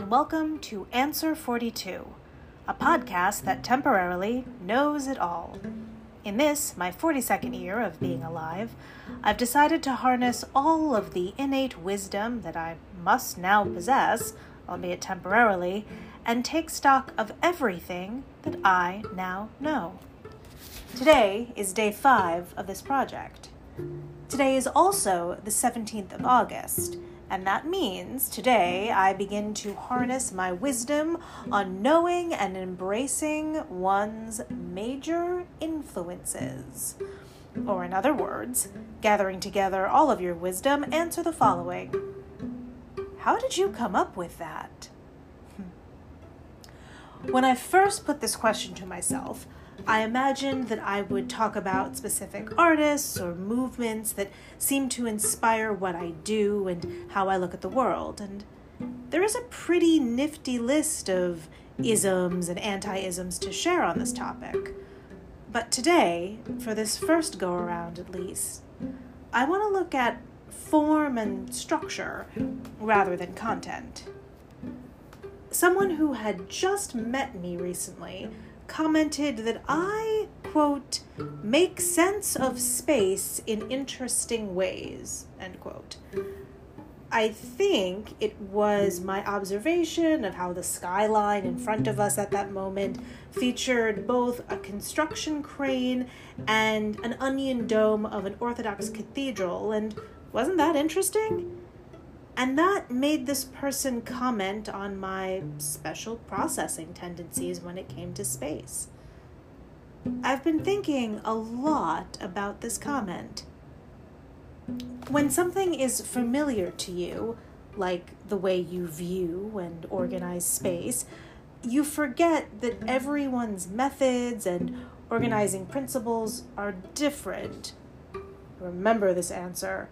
and welcome to Answer 42, a podcast that temporarily knows it all. In this, my 42nd year of being alive, I've decided to harness all of the innate wisdom that I must now possess, albeit temporarily, and take stock of everything that I now know. Today is day five of this project. Today is also the 17th of August, and that means today I begin to harness my wisdom on knowing and embracing one's major influences. Or, in other words, gathering together all of your wisdom, answer the following How did you come up with that? When I first put this question to myself, I imagined that I would talk about specific artists or movements that seem to inspire what I do and how I look at the world. And there is a pretty nifty list of isms and anti isms to share on this topic. But today, for this first go around at least, I want to look at form and structure rather than content. Someone who had just met me recently commented that I, quote, make sense of space in interesting ways, end quote. I think it was my observation of how the skyline in front of us at that moment featured both a construction crane and an onion dome of an Orthodox cathedral, and wasn't that interesting? And that made this person comment on my special processing tendencies when it came to space. I've been thinking a lot about this comment. When something is familiar to you, like the way you view and organize space, you forget that everyone's methods and organizing principles are different. Remember this answer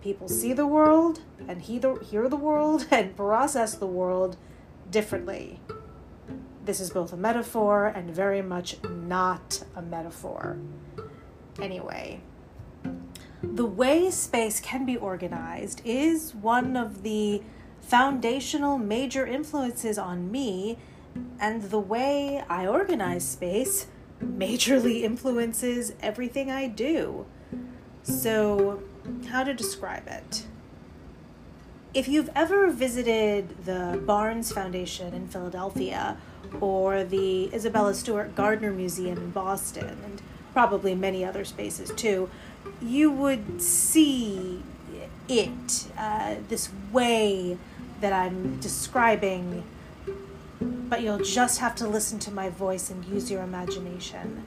people see the world and hear the world and process the world differently. This is both a metaphor and very much not a metaphor. Anyway, the way space can be organized is one of the foundational major influences on me, and the way I organize space majorly influences everything I do. So, how to describe it. If you've ever visited the Barnes Foundation in Philadelphia or the Isabella Stewart Gardner Museum in Boston, and probably many other spaces too, you would see it, uh, this way that I'm describing, but you'll just have to listen to my voice and use your imagination.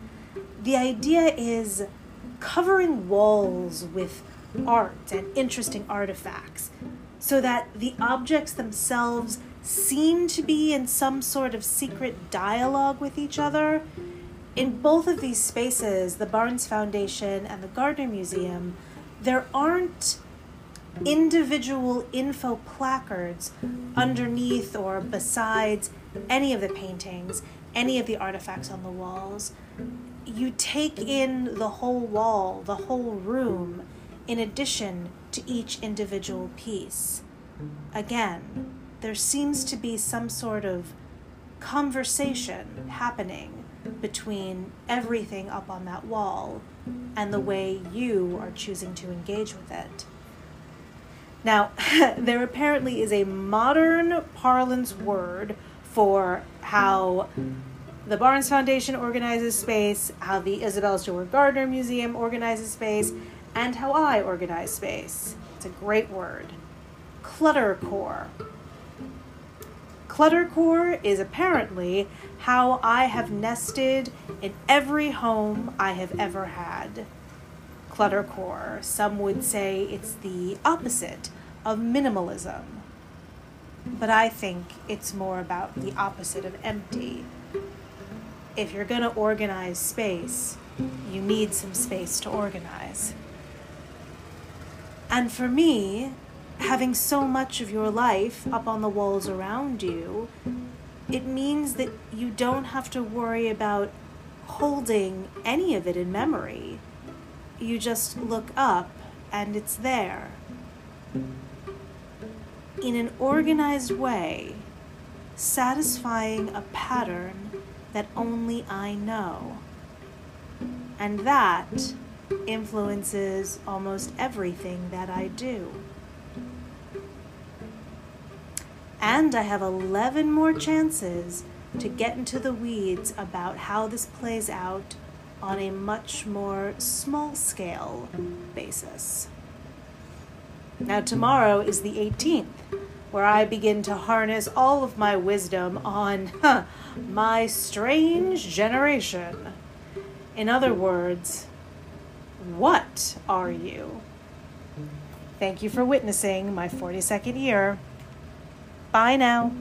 The idea is covering walls with art and interesting artifacts, so that the objects themselves seem to be in some sort of secret dialogue with each other. In both of these spaces, the Barnes Foundation and the Gardner Museum, there aren't individual info placards underneath or besides any of the paintings, any of the artifacts on the walls. You take in the whole wall, the whole room, in addition to each individual piece. Again, there seems to be some sort of conversation happening between everything up on that wall and the way you are choosing to engage with it. Now, there apparently is a modern parlance word for how the Barnes Foundation organizes space, how the Isabel Stewart Gardner Museum organizes space, and how I organize space. It's a great word. Cluttercore. Cluttercore is apparently how I have nested in every home I have ever had. Cluttercore, some would say it's the opposite of minimalism. But I think it's more about the opposite of empty. If you're going to organize space, you need some space to organize. And for me, having so much of your life up on the walls around you, it means that you don't have to worry about holding any of it in memory. You just look up and it's there. In an organized way, satisfying a pattern that only I know. And that influences almost everything that I do. And I have 11 more chances to get into the weeds about how this plays out on a much more small scale basis. Now, tomorrow is the 18th, where I begin to harness all of my wisdom on huh, my strange generation. In other words, what are you? Thank you for witnessing my 42nd year. Bye now.